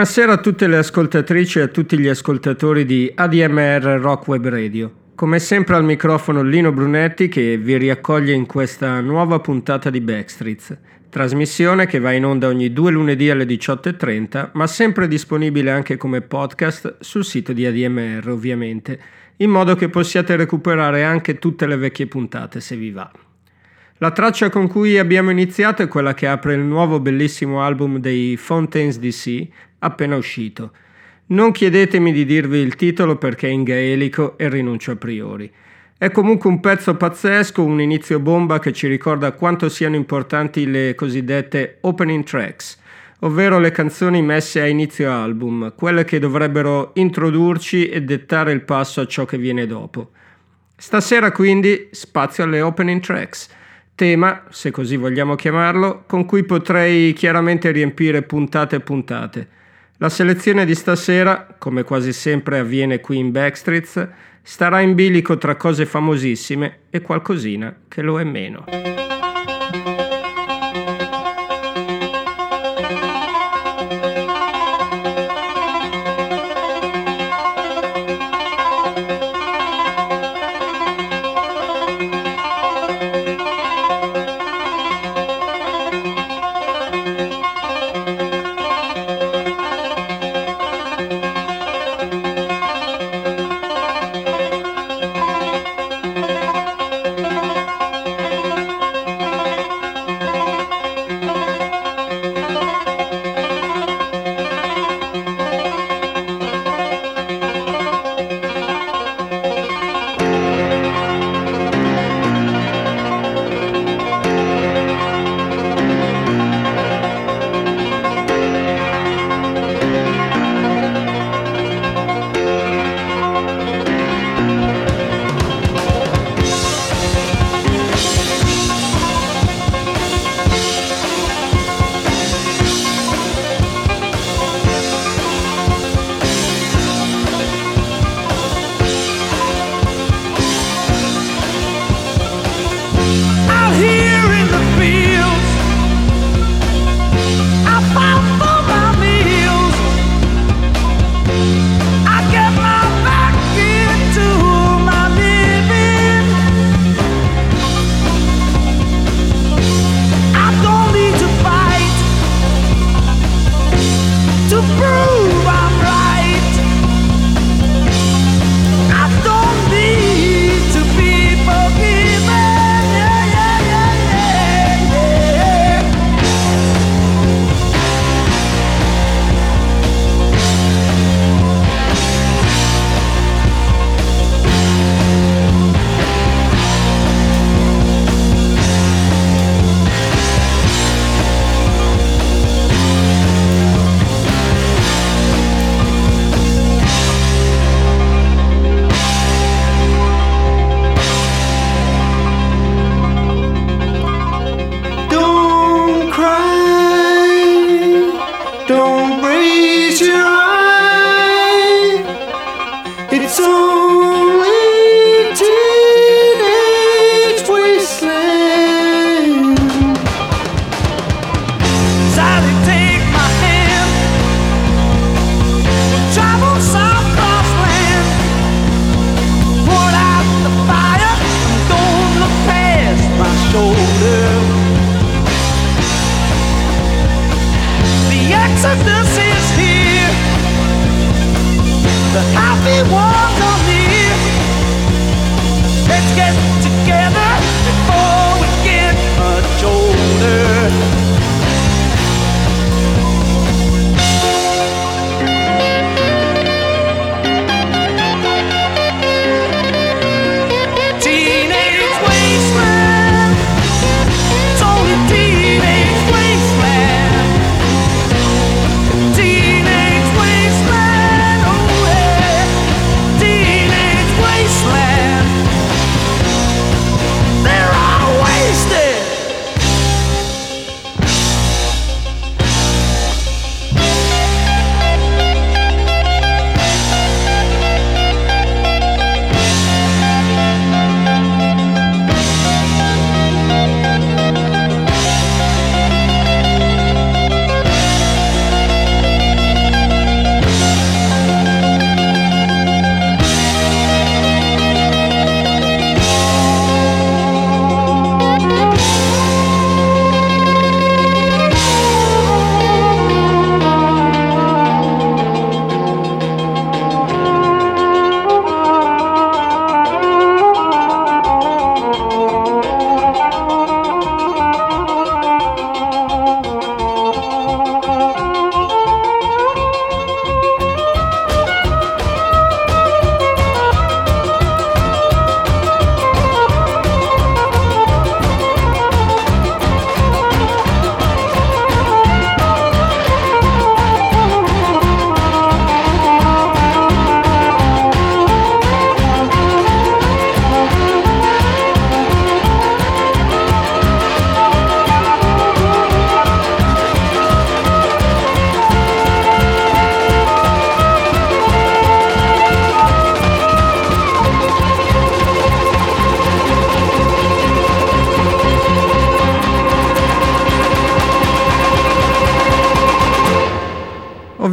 Buonasera a tutte le ascoltatrici e a tutti gli ascoltatori di ADMR Rock Web Radio. Come sempre al microfono Lino Brunetti che vi riaccoglie in questa nuova puntata di Backstreets, trasmissione che va in onda ogni due lunedì alle 18.30, ma sempre disponibile anche come podcast sul sito di ADMR ovviamente, in modo che possiate recuperare anche tutte le vecchie puntate se vi va. La traccia con cui abbiamo iniziato è quella che apre il nuovo bellissimo album dei Fountains DC, appena uscito. Non chiedetemi di dirvi il titolo perché è in gaelico e rinuncio a priori. È comunque un pezzo pazzesco, un inizio bomba che ci ricorda quanto siano importanti le cosiddette opening tracks, ovvero le canzoni messe a inizio album, quelle che dovrebbero introdurci e dettare il passo a ciò che viene dopo. Stasera quindi spazio alle opening tracks, tema, se così vogliamo chiamarlo, con cui potrei chiaramente riempire puntate e puntate. La selezione di stasera, come quasi sempre avviene qui in Backstreets, starà in bilico tra cose famosissime e qualcosina che lo è meno.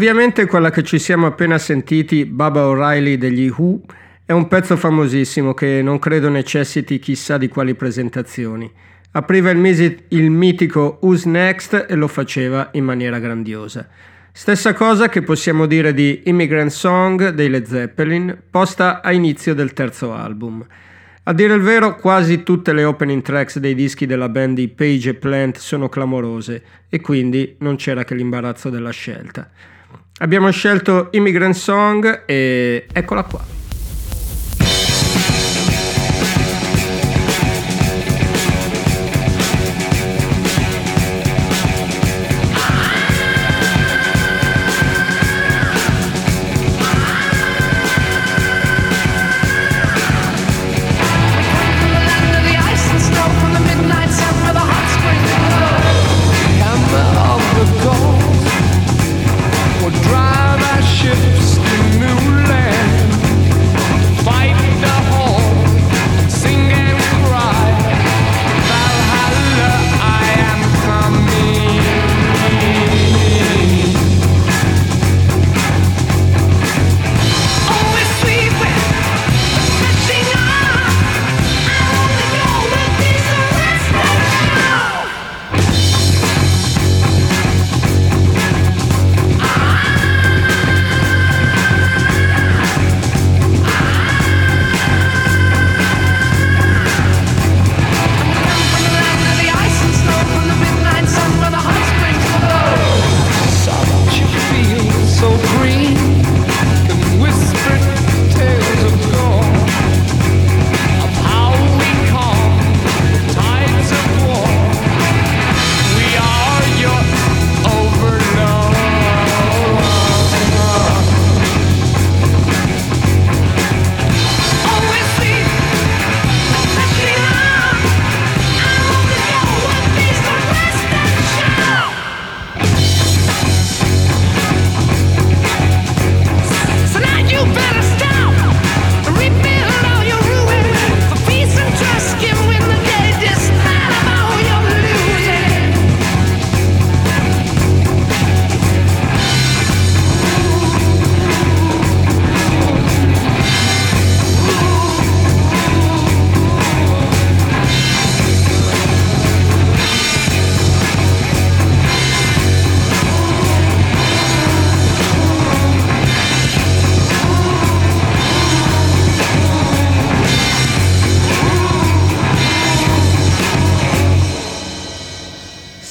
Ovviamente quella che ci siamo appena sentiti, Baba O'Reilly degli Who, è un pezzo famosissimo che non credo necessiti chissà di quali presentazioni. Apriva il, misi- il mitico Who's Next e lo faceva in maniera grandiosa. Stessa cosa che possiamo dire di Immigrant Song dei Led Zeppelin, posta a inizio del terzo album. A dire il vero, quasi tutte le opening tracks dei dischi della band di Page e Plant sono clamorose e quindi non c'era che l'imbarazzo della scelta. Abbiamo scelto Immigrant Song e eccola qua.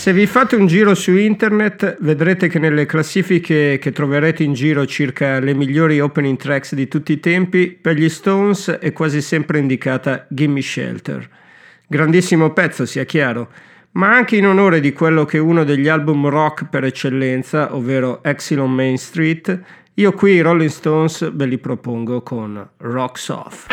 Se vi fate un giro su internet vedrete che nelle classifiche che troverete in giro circa le migliori opening tracks di tutti i tempi, per gli Stones è quasi sempre indicata Gimme Shelter. Grandissimo pezzo, sia chiaro, ma anche in onore di quello che è uno degli album rock per eccellenza, ovvero Exile Main Street, io qui i Rolling Stones ve li propongo con Rocks Off.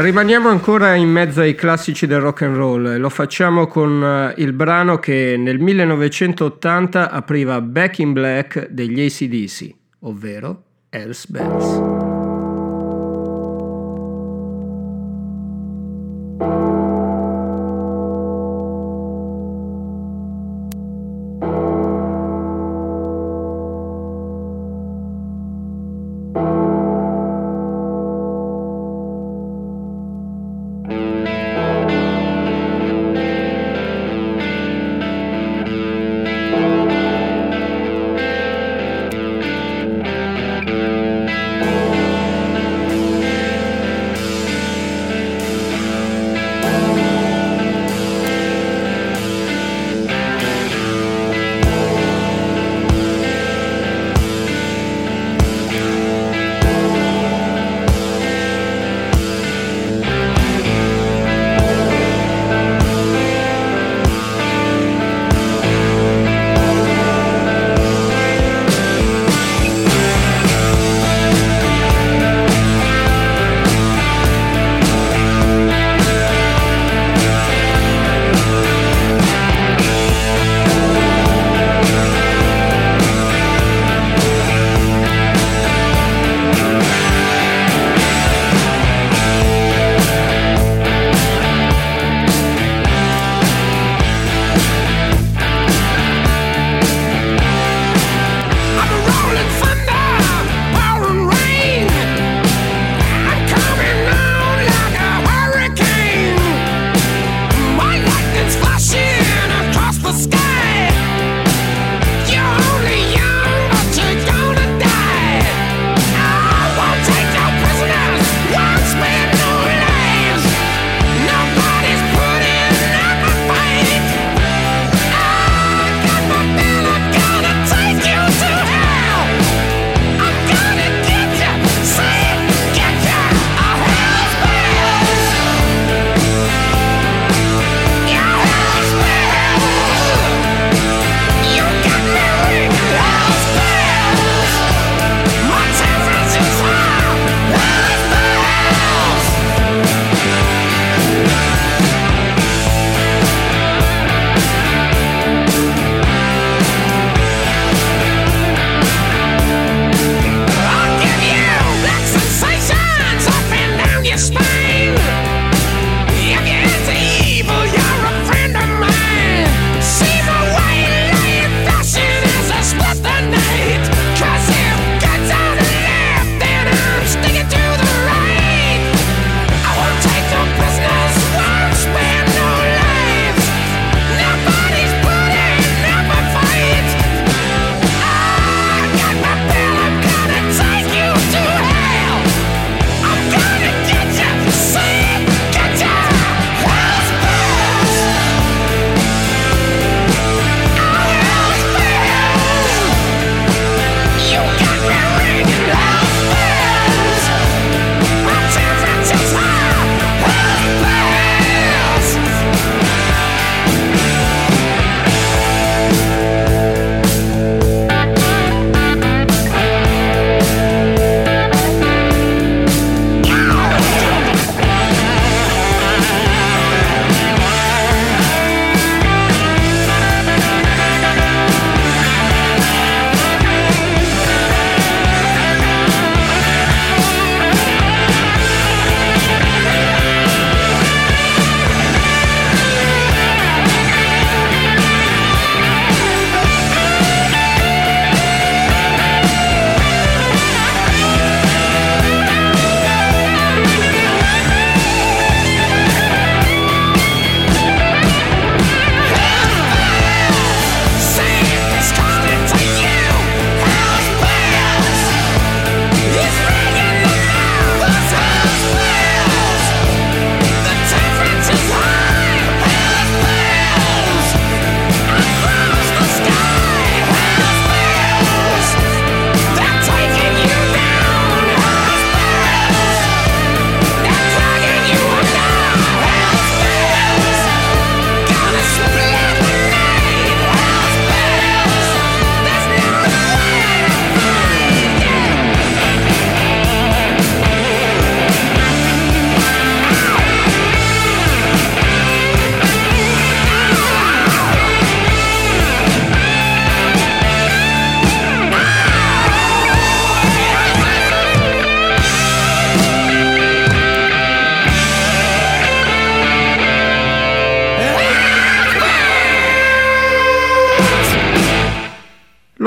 Rimaniamo ancora in mezzo ai classici del rock and roll. Lo facciamo con eh, il brano che nel 1980 apriva Back in Black degli ACDC, ovvero Hells Bells.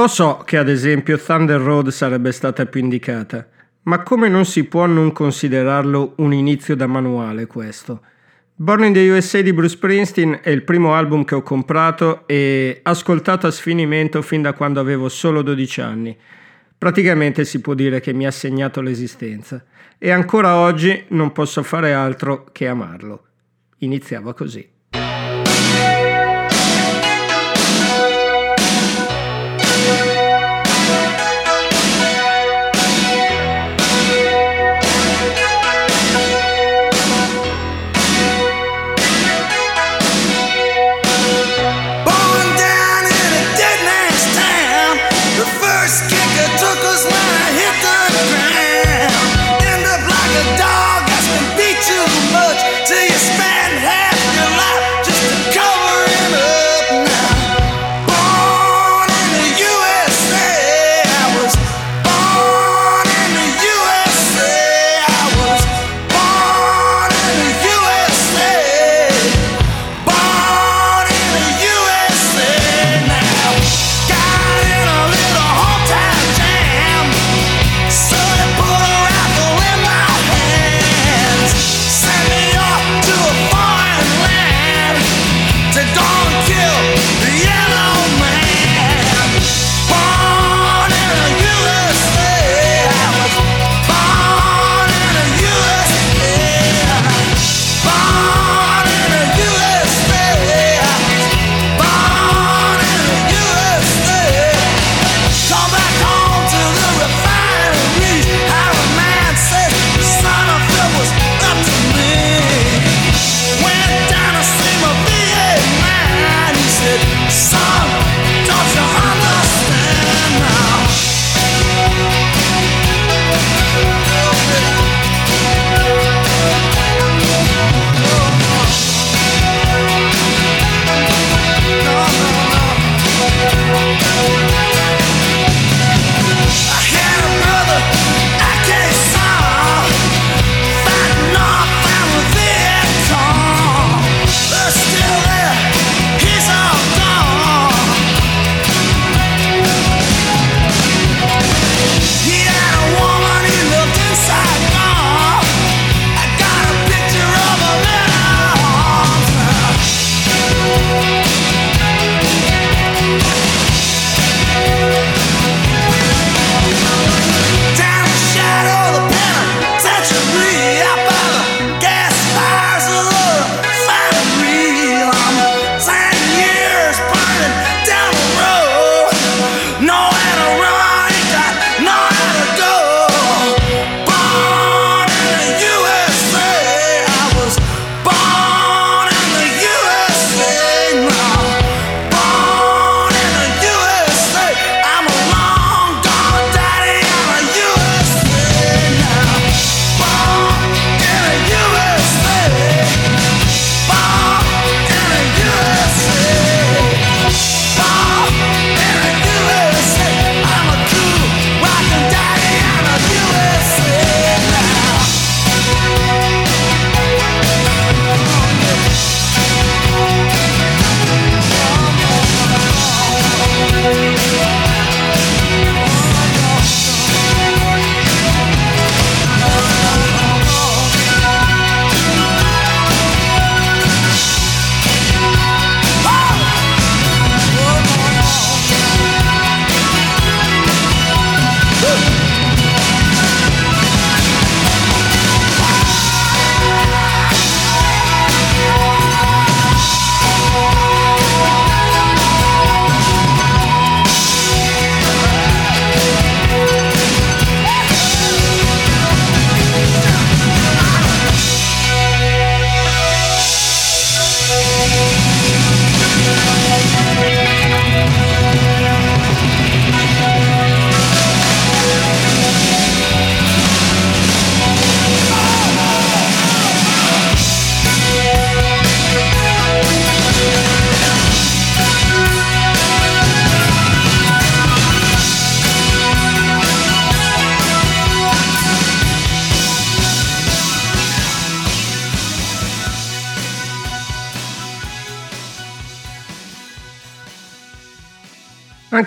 Lo so che ad esempio Thunder Road sarebbe stata più indicata, ma come non si può non considerarlo un inizio da manuale questo? Born in the USA di Bruce Springsteen è il primo album che ho comprato e ascoltato a sfinimento fin da quando avevo solo 12 anni. Praticamente si può dire che mi ha segnato l'esistenza e ancora oggi non posso fare altro che amarlo. Iniziava così.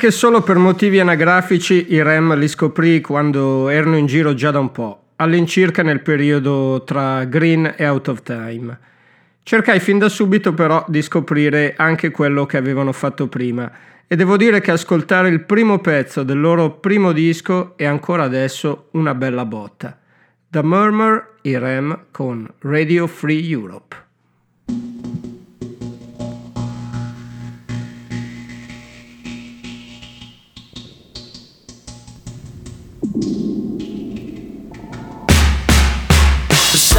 Anche solo per motivi anagrafici i Rem li scoprì quando erano in giro già da un po', all'incirca nel periodo tra Green e Out of Time. Cercai fin da subito però di scoprire anche quello che avevano fatto prima e devo dire che ascoltare il primo pezzo del loro primo disco è ancora adesso una bella botta. The Murmur, i Rem con Radio Free Europe.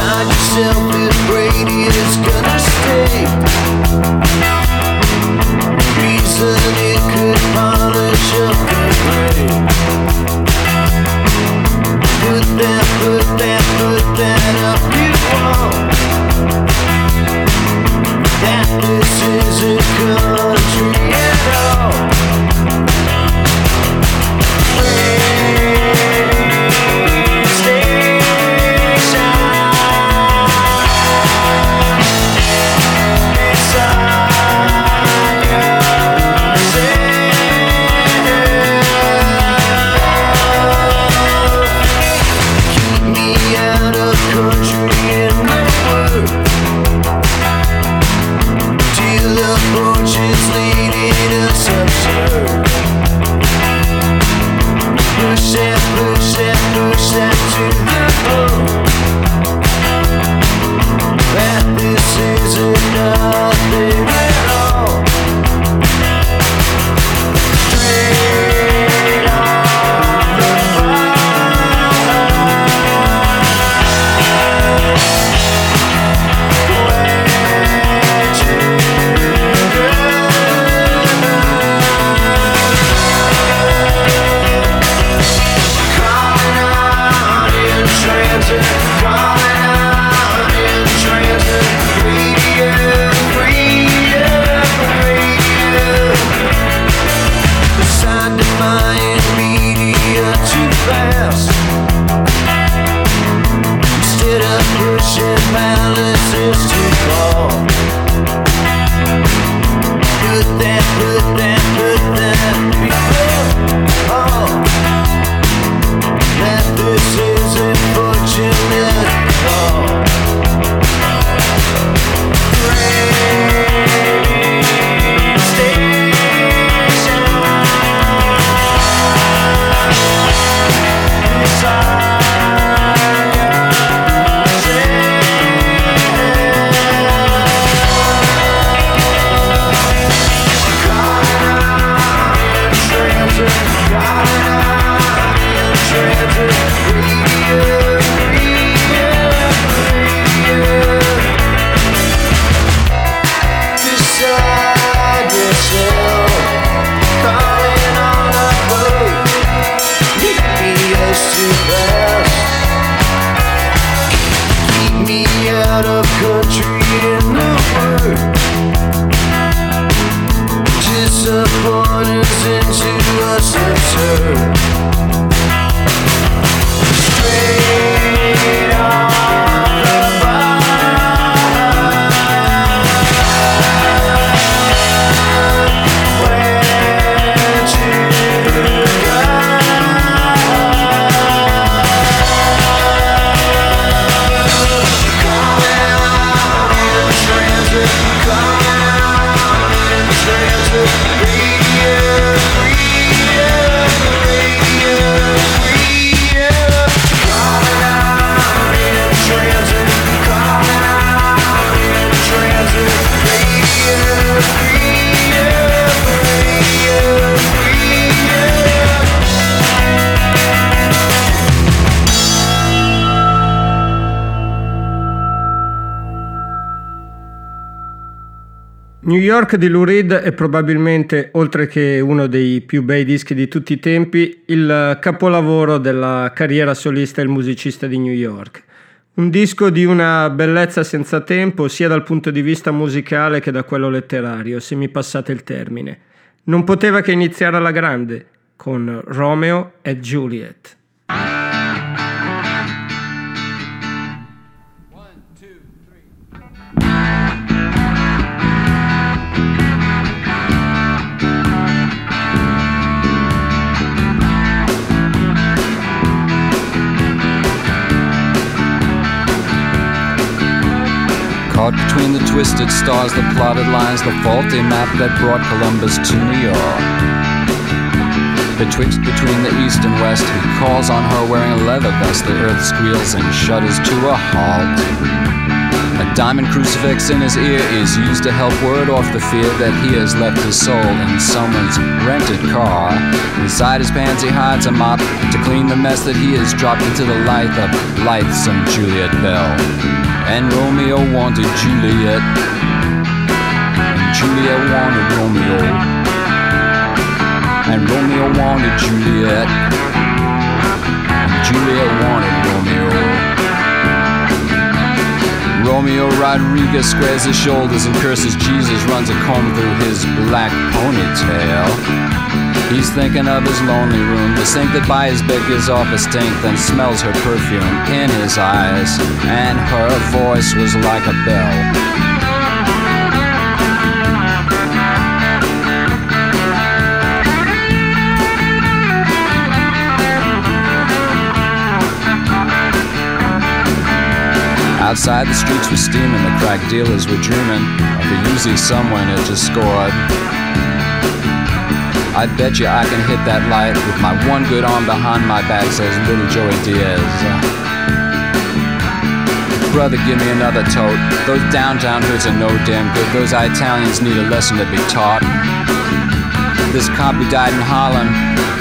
Beside yourself, this Brady is gonna stay. Reason it could. New York di Lou Reed è probabilmente, oltre che uno dei più bei dischi di tutti i tempi, il capolavoro della carriera solista del musicista di New York. Un disco di una bellezza senza tempo sia dal punto di vista musicale che da quello letterario, se mi passate il termine. Non poteva che iniziare alla grande, con Romeo e Juliet. Between the twisted stars, the plotted lines, the faulty map that brought Columbus to New York. Betwixt between the east and west, he calls on her wearing a leather vest. The earth squeals and shudders to a halt. A diamond crucifix in his ear is used to help ward off the fear that he has left his soul in someone's rented car. Inside his pants, he hides a mop to clean the mess that he has dropped into the light of lightsome Juliet Bell. And Romeo wanted Juliet, and Juliet wanted Romeo, and Romeo wanted Juliet, and Juliet wanted Romeo. Romeo Rodriguez squares his shoulders and curses Jesus, runs a comb through his black ponytail. He's thinking of his lonely room, the sink that by his bed gives off a stink, then smells her perfume in his eyes, and her voice was like a bell. Outside the streets were steaming, the crack dealers were dreaming of a Uzi someone had just scored. I bet you I can hit that light with my one good arm behind my back, says little Joey Diaz. Brother, give me another tote. Those downtown hoods are no damn good. Those Italians need a lesson to be taught. This cop who died in Holland,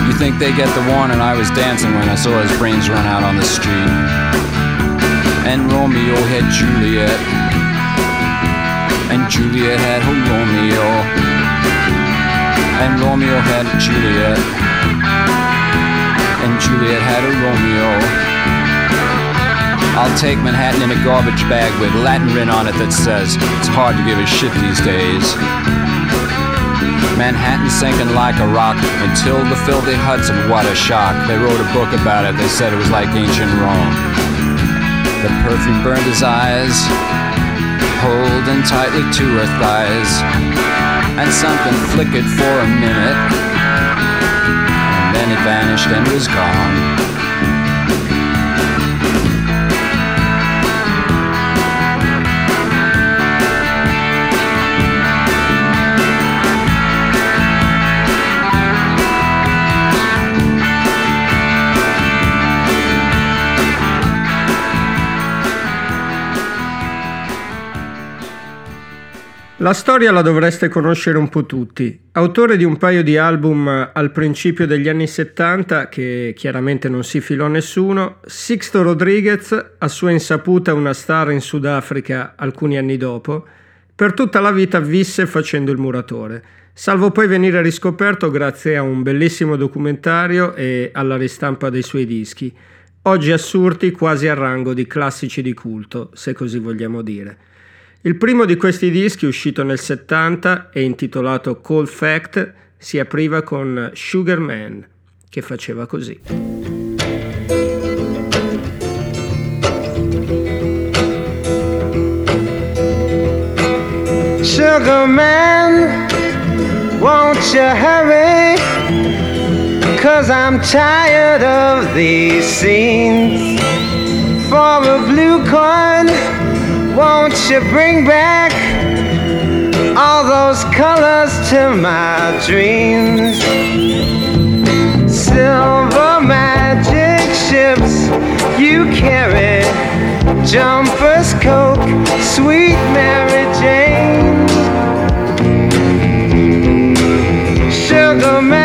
you think they get the warning? I was dancing when I saw his brains run out on the street and Romeo had Juliet, and Juliet had her Romeo, and Romeo had Juliet, and Juliet had a Romeo. I'll take Manhattan in a garbage bag with Latin written on it that says it's hard to give a shit these days. Manhattan sinking like a rock until the filthy huts of what a shock. They wrote a book about it, they said it was like ancient Rome. The perfume burned his eyes, holding tightly to her thighs, and something flickered for a minute, and then it vanished and was gone. La storia la dovreste conoscere un po' tutti. Autore di un paio di album al principio degli anni 70, che chiaramente non si filò nessuno, Sixto Rodriguez, a sua insaputa una star in Sudafrica alcuni anni dopo, per tutta la vita visse facendo il muratore, salvo poi venire riscoperto grazie a un bellissimo documentario e alla ristampa dei suoi dischi, oggi assurti quasi al rango di classici di culto, se così vogliamo dire. Il primo di questi dischi, uscito nel 70 e intitolato Cold Fact, si apriva con Sugar Man, che faceva così. Sugar man, won't you hurry? Cause I'm tired of these scenes. For a blue coin, won't you bring back all those colors to my dreams? Silver magic ships you carry, jumpers, coke, sweet Mary Jane. Sugar man,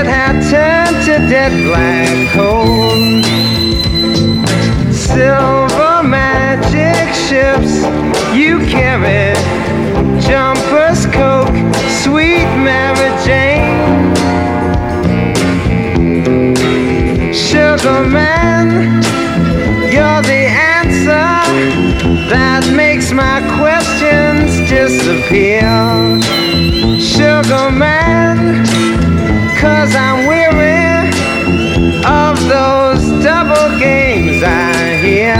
It had turned to dead black coal. Silver magic ships you carry, jumpers, coke, sweet Mary Jane. Sugar man, you're the answer that makes my questions disappear. Sugar man, cause I'm weary of those double games I hear.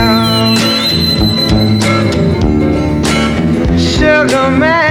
Sugar man.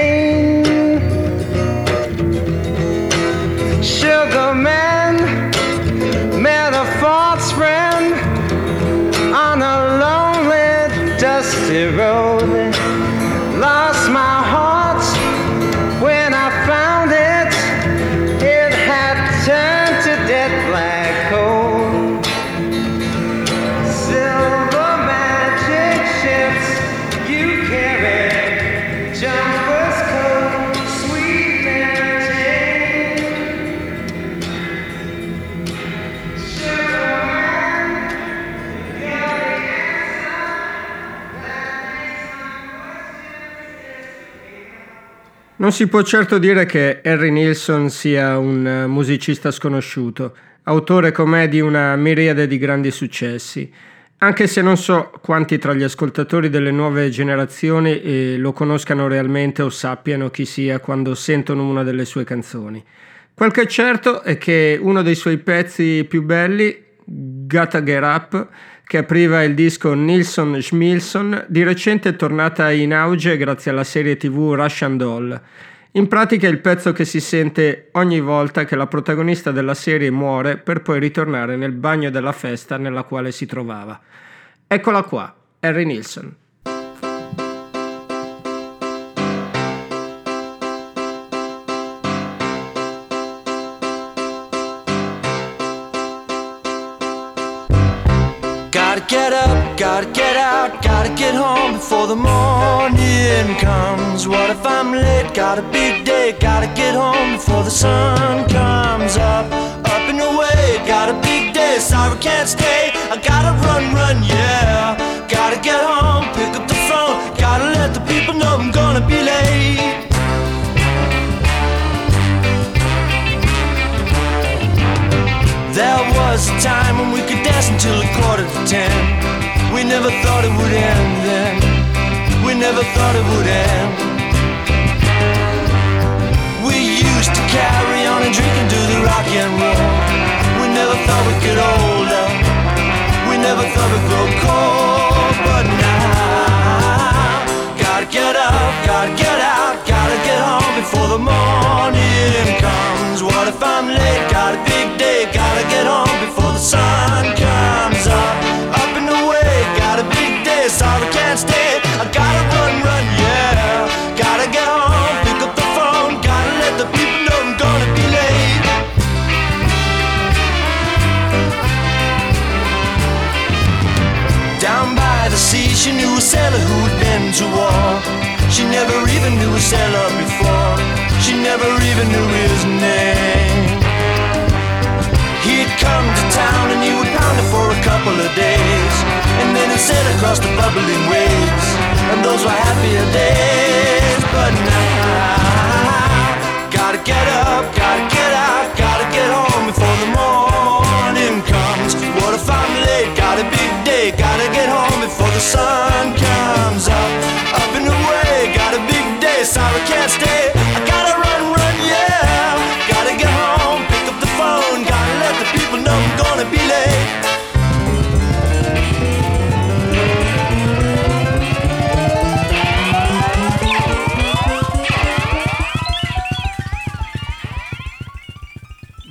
Dusty road. Non si può certo dire che Harry Nilsson sia un eh, musicista sconosciuto, autore com'è di una miriade di grandi successi, anche se non so quanti tra gli ascoltatori delle nuove generazioni eh, lo conoscano realmente o sappiano chi sia quando sentono una delle sue canzoni. Quel che è certo è che uno dei suoi pezzi più belli, Gotta Get Up, che apriva il disco Nilsson Schmilsson, di recente tornata in auge grazie alla serie tv Russian Doll. In pratica è il pezzo che si sente ogni volta che la protagonista della serie muore per poi ritornare nel bagno della festa nella quale si trovava. Eccola qua, Harry Nilsson. Gotta get out, gotta get home before the morning comes. What if I'm late? Got a big day, gotta get home before the sun comes up. Up and away, got a big day, sorry can't stay. I gotta run, run, yeah. Gotta get home, pick up the phone, gotta let the people know I'm gonna be late. There was a time when we could dance until a quarter to ten. We never thought it would end then. We never thought it would end. We used to carry on and drink and do the rock and roll. We never thought we'd get older. We never thought we'd grow cold. But now, gotta get up, gotta get out, gotta get home before the morning comes. What if I'm late? Got a big day, gotta get home before the sun a sailor who'd been to war. She never even knew a sailor before. She never even knew his name. He'd come to town and he would pound it for a couple of days. And then he'd sail across the bubbling waves. And those were happier days. But now, gotta get up, gotta get big day, gotta get home before the sun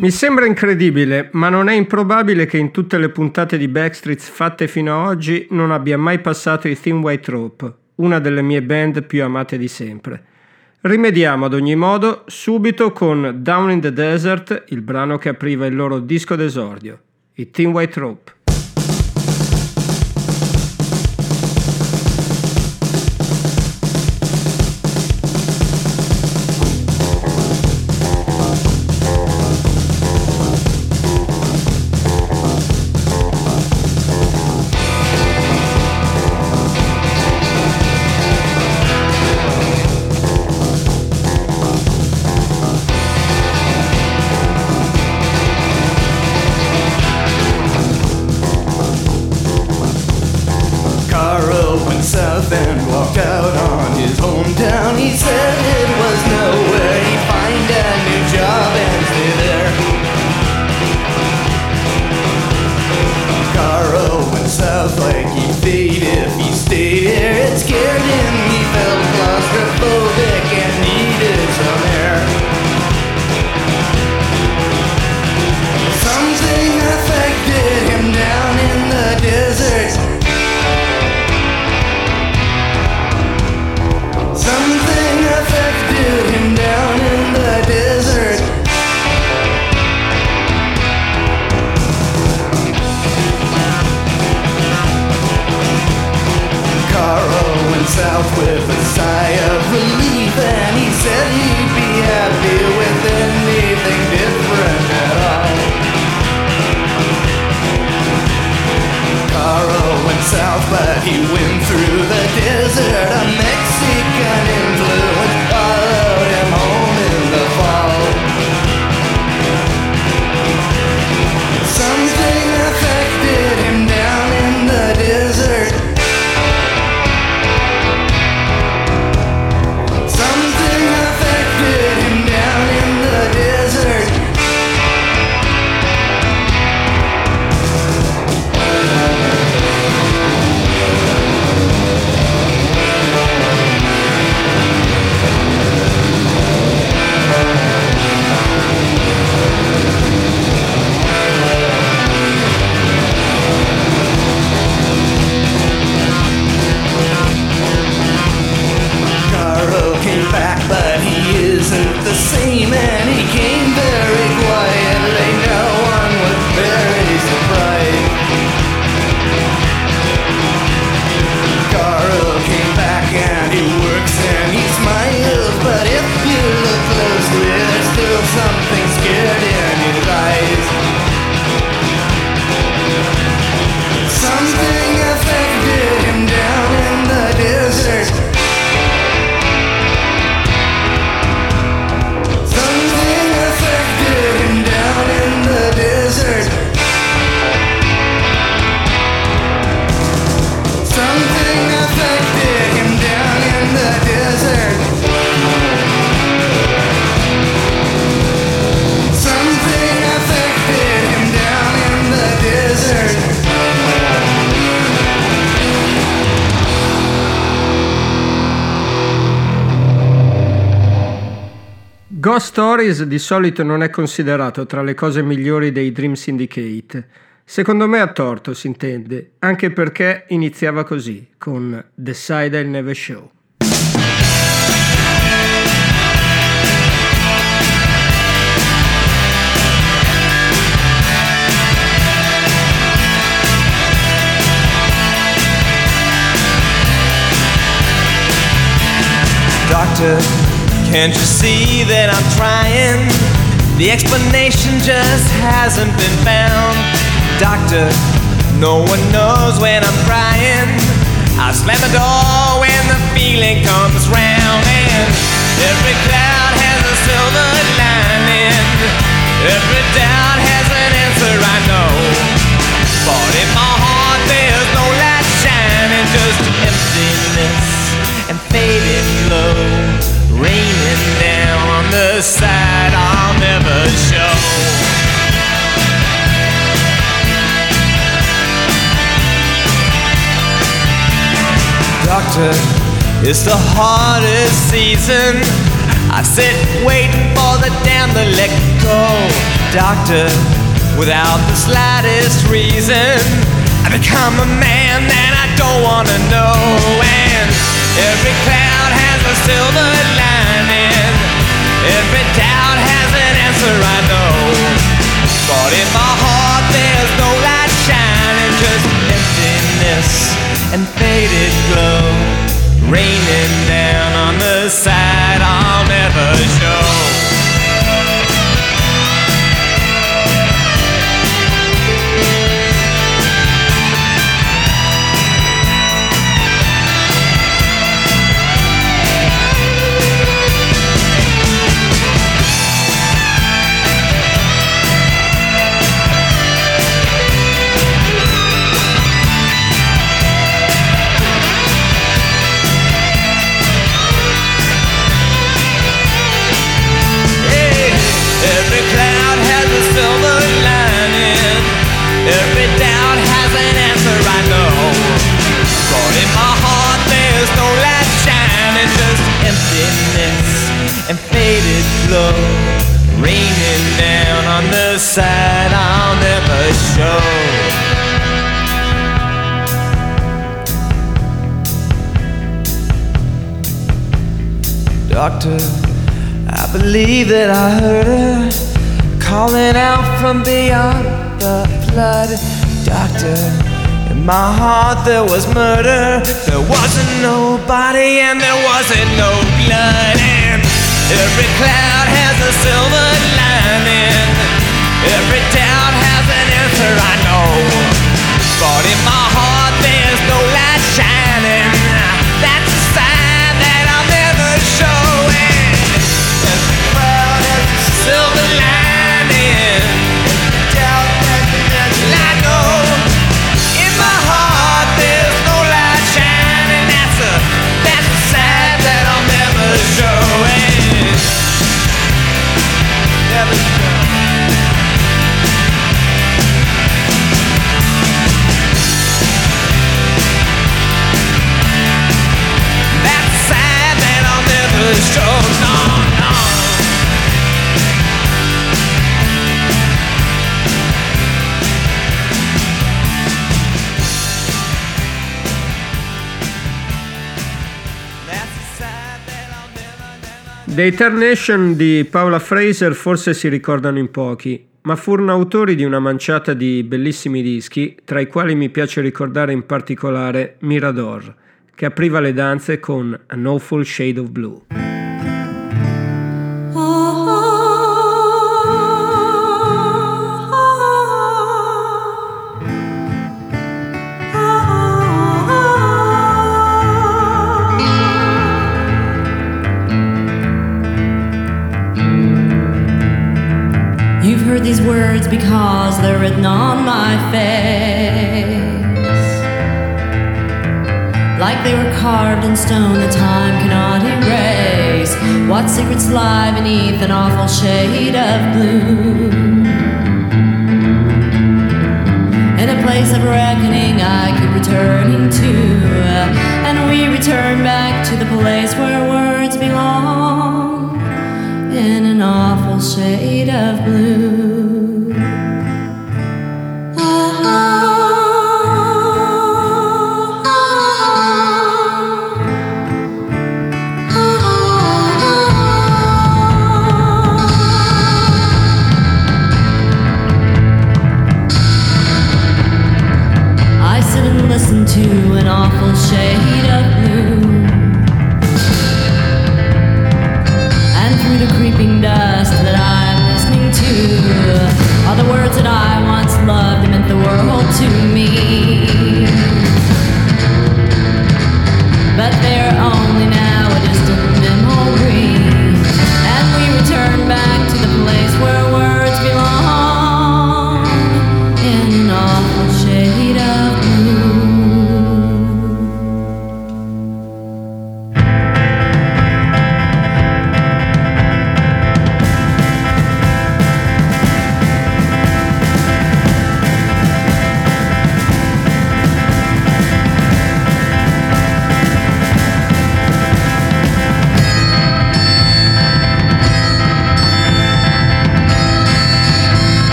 Mi sembra incredibile, ma non è improbabile che in tutte le puntate di Backstreets fatte fino ad oggi non abbia mai passato i Thin White Rope, una delle mie band più amate di sempre. Rimediamo ad ogni modo subito con Down in the Desert, il brano che apriva il loro disco d'esordio, i Thin White Rope. Stories di solito non è considerato tra le cose migliori dei Dream Syndicate. Secondo me ha torto, si intende, anche perché iniziava così, con The Side I Never Show. Doctor, can't you see that I'm trying? The explanation just hasn't been found. Doctor, no one knows when I'm crying. I slam the door when the feeling comes round, and every cloud has a silver lining. Every doubt has an answer, I know. But in my heart, there's no light shining, just emptiness and fading glow, the I'll never show. Doctor, it's the hardest season. I sit waiting for the damn to let go. Doctor, without the slightest reason, I become a man that I don't wanna know. And every cloud has a silver lining. Every down. I heard her calling out from beyond the flood. Doctor, in my heart there was murder. There wasn't nobody and there wasn't no blood. And every cloud has a silver lining. Every doubt has an answer, I know. But in my heart Dei Tarnation di Paula Fraser forse si ricordano in pochi, ma furono autori di una manciata di bellissimi dischi, tra i quali mi piace ricordare in particolare Mirador, che apriva le danze con An Awful Shade of Blue. Because they're written on my face. Like they were carved in stone the time cannot erase. What secrets lie beneath an awful shade of blue? In a place of reckoning I keep returning to. And we return back to the place where words belong. In an awful shade of blue.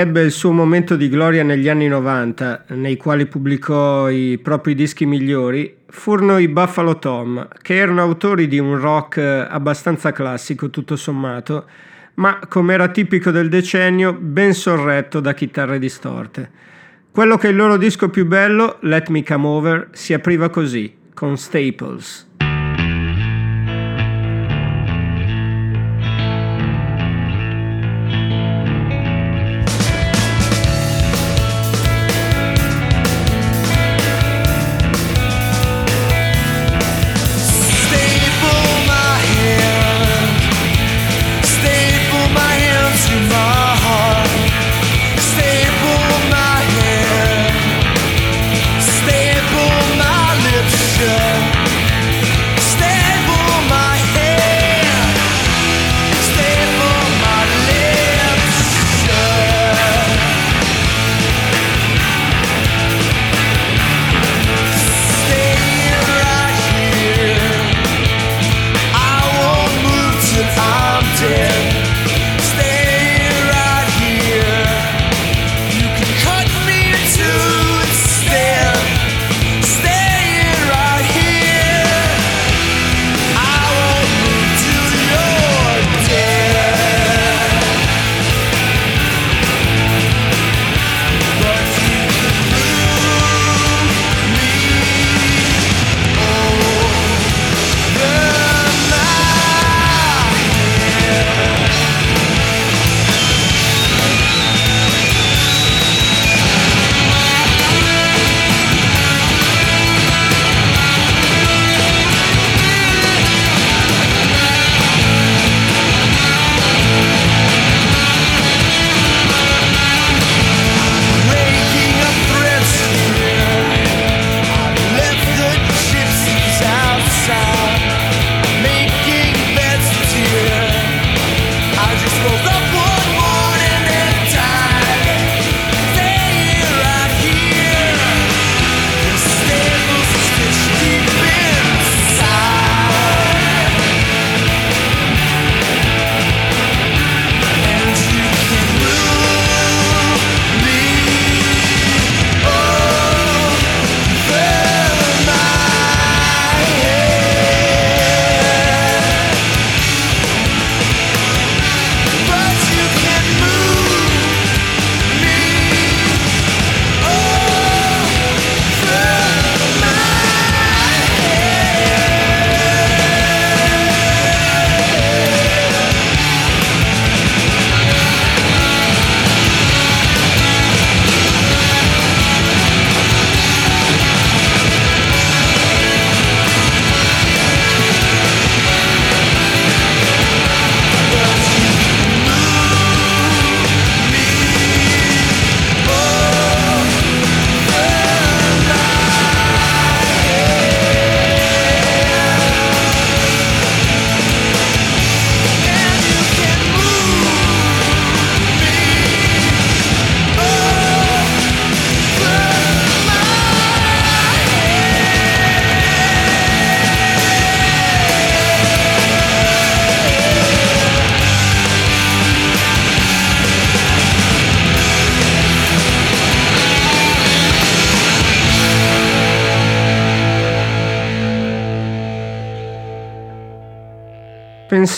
Ebbe il suo momento di gloria negli anni 90, nei quali pubblicò i propri dischi migliori, furono i Buffalo Tom, che erano autori di un rock abbastanza classico tutto sommato, ma come era tipico del decennio, ben sorretto da chitarre distorte. Quello che è il loro disco più bello, Let Me Come Over, si apriva così, con Staples.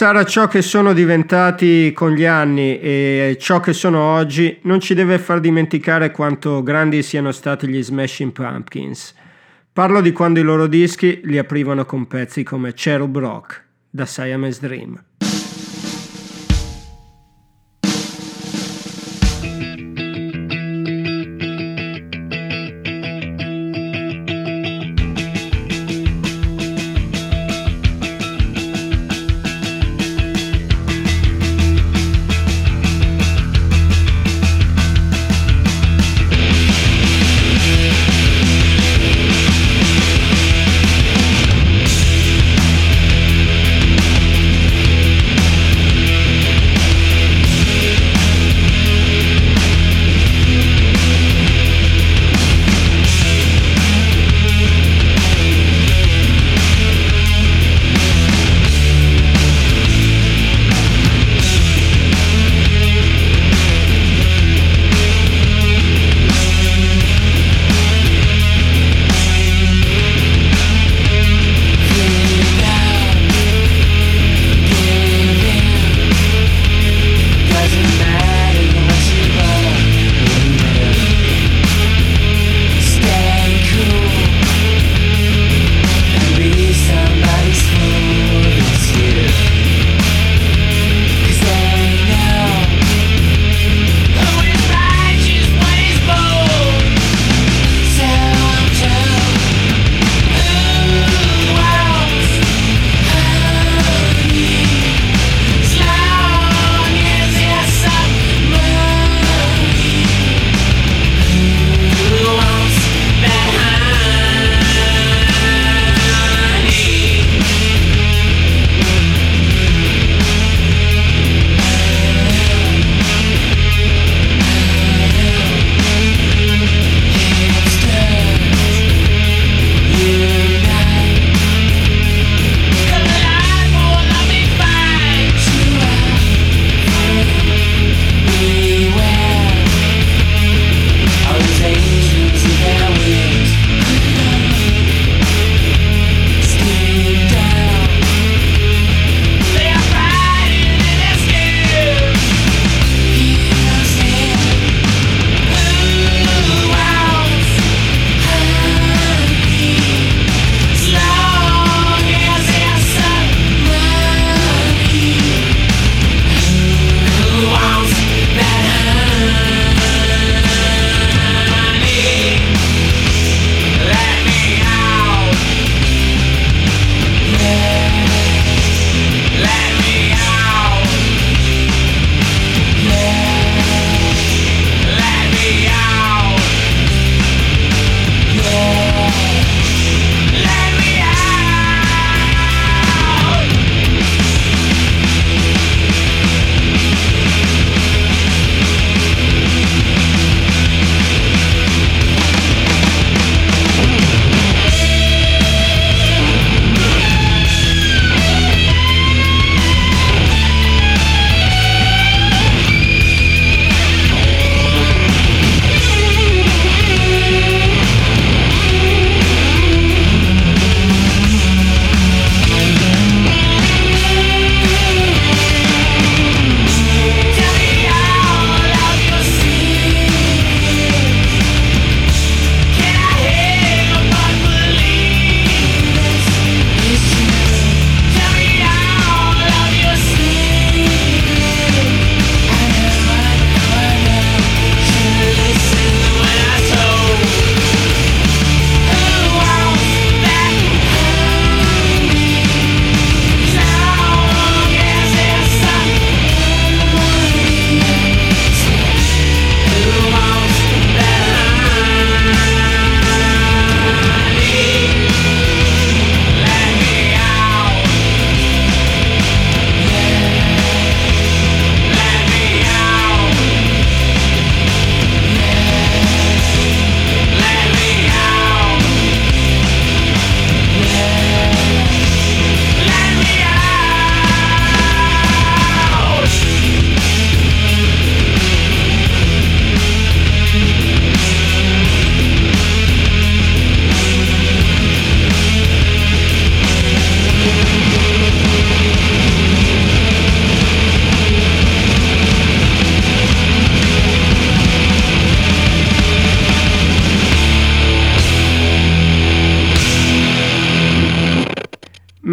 Pensare a ciò che sono diventati con gli anni e ciò che sono oggi non ci deve far dimenticare quanto grandi siano stati gli Smashing Pumpkins. Parlo di quando i loro dischi li aprivano con pezzi come Cherub Rock da Siamese Dream.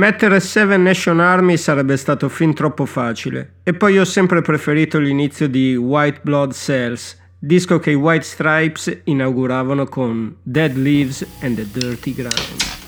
Mettere Seven Nation Army sarebbe stato fin troppo facile, e poi ho sempre preferito l'inizio di White Blood Cells, disco che i White Stripes inauguravano con Dead Leaves and the Dirty Ground.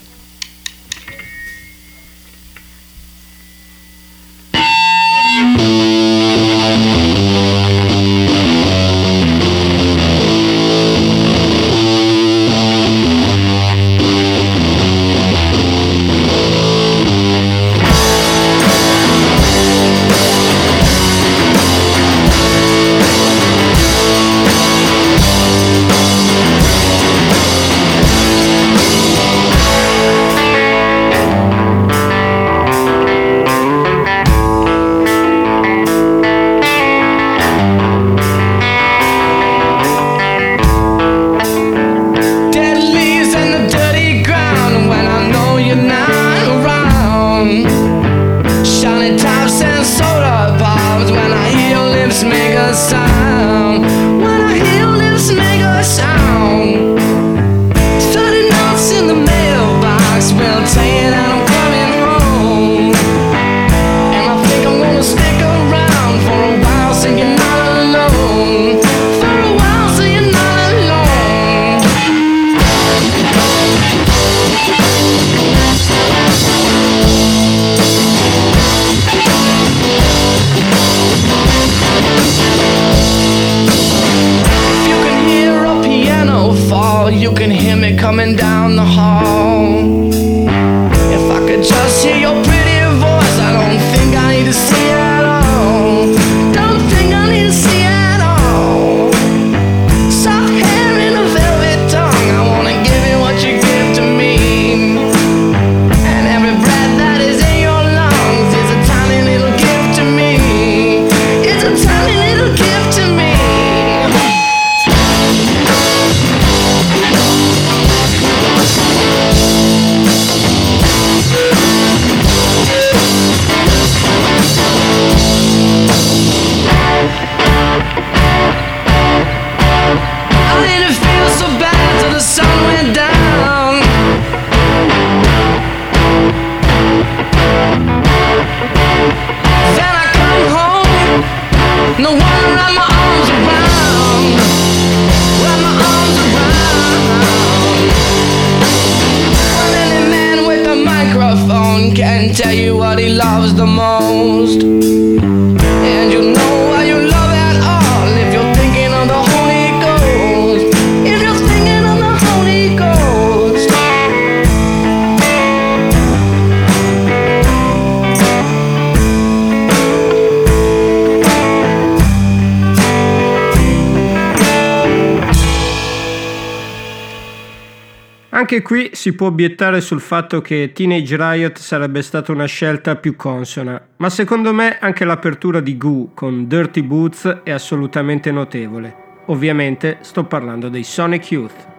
Anche qui si può obiettare sul fatto che Teenage Riot sarebbe stata una scelta più consona, ma secondo me anche l'apertura di Goo con Dirty Boots è assolutamente notevole. Ovviamente sto parlando dei Sonic Youth.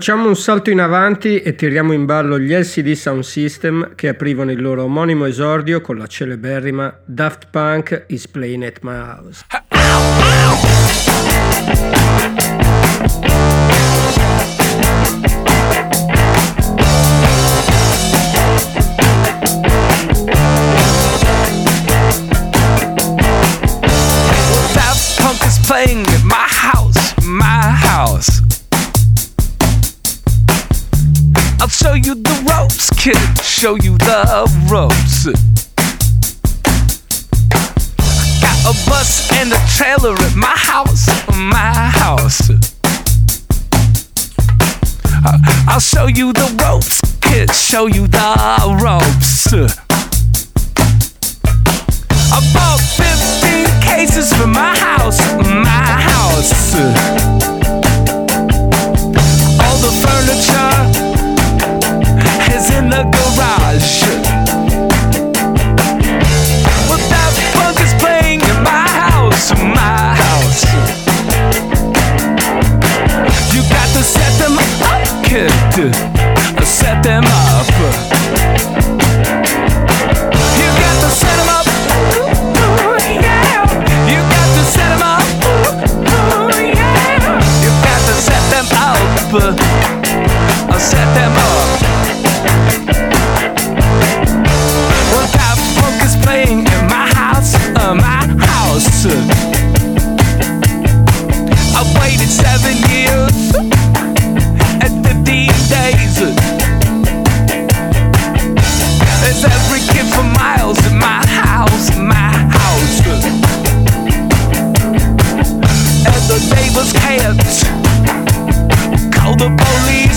Facciamo un salto in avanti e tiriamo in ballo gli LCD Sound System che aprivano il loro omonimo esordio con la celeberrima Daft Punk is playing at my house. kid, show you the ropes. Got a bus and a trailer at my house, my house. I'll show you the ropes, kid, show you the ropes. I bought 15 cases for my house, my house. All the furniture the garage. Well, that punk is playing in my house, my house. You got to set them up, kid. hands. Call the police.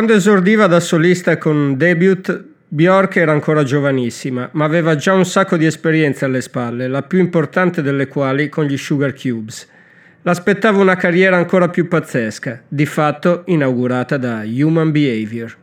Quando esordiva da solista con Debut, Bjork era ancora giovanissima, ma aveva già un sacco di esperienze alle spalle, la più importante delle quali con gli Sugar Cubes. L'aspettava una carriera ancora più pazzesca, di fatto inaugurata da Human Behavior.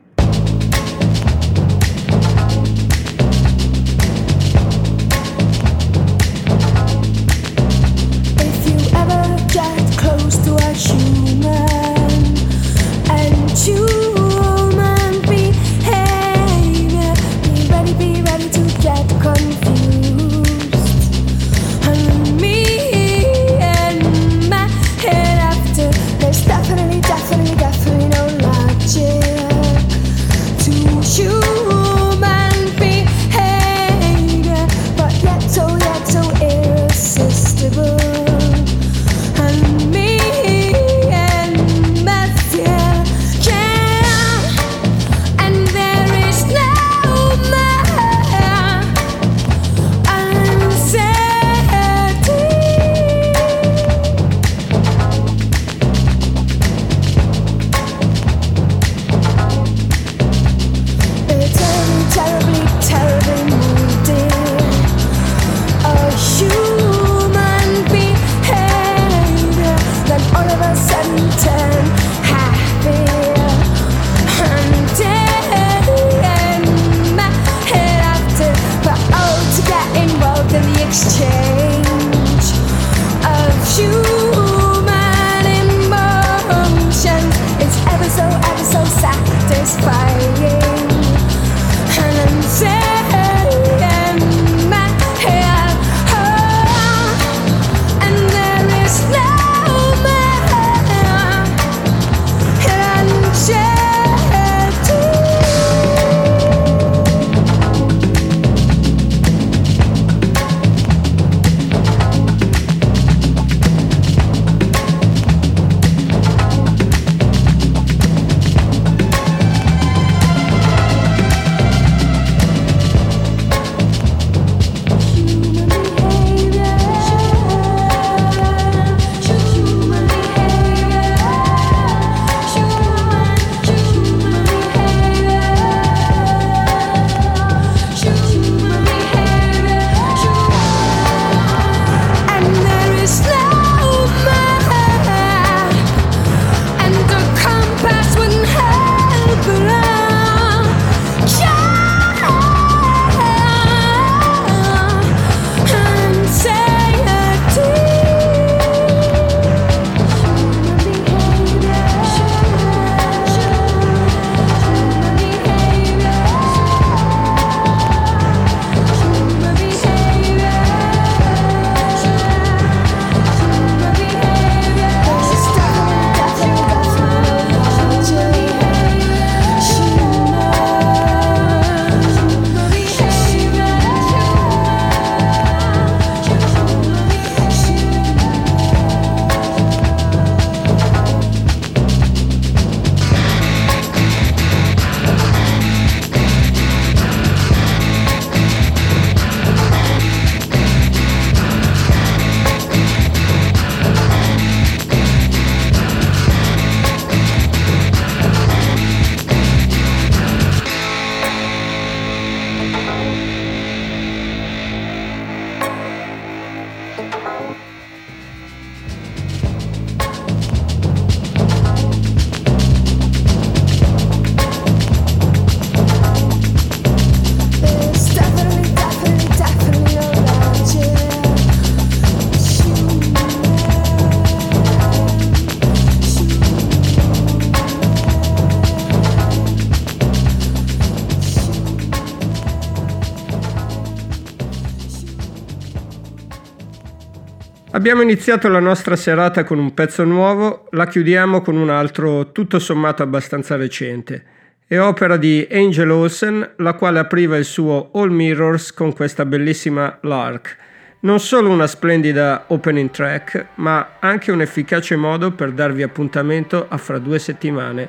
Abbiamo iniziato la nostra serata con un pezzo nuovo, la chiudiamo con un altro tutto sommato abbastanza recente. È opera di Angel Olsen, la quale apriva il suo All Mirrors con questa bellissima Lark. Non solo una splendida opening track, ma anche un efficace modo per darvi appuntamento a fra due settimane.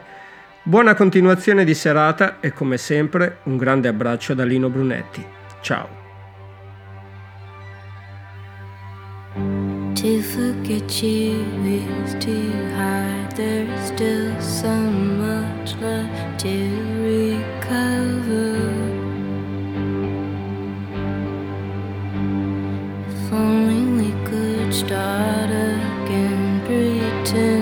Buona continuazione di serata e come sempre un grande abbraccio da Lino Brunetti. Ciao! To forget you is too hard. There's still so much left to recover. If only we could start again, pretend.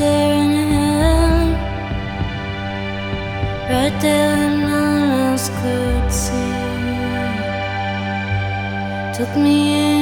there in right there when no one else could see. Took me in.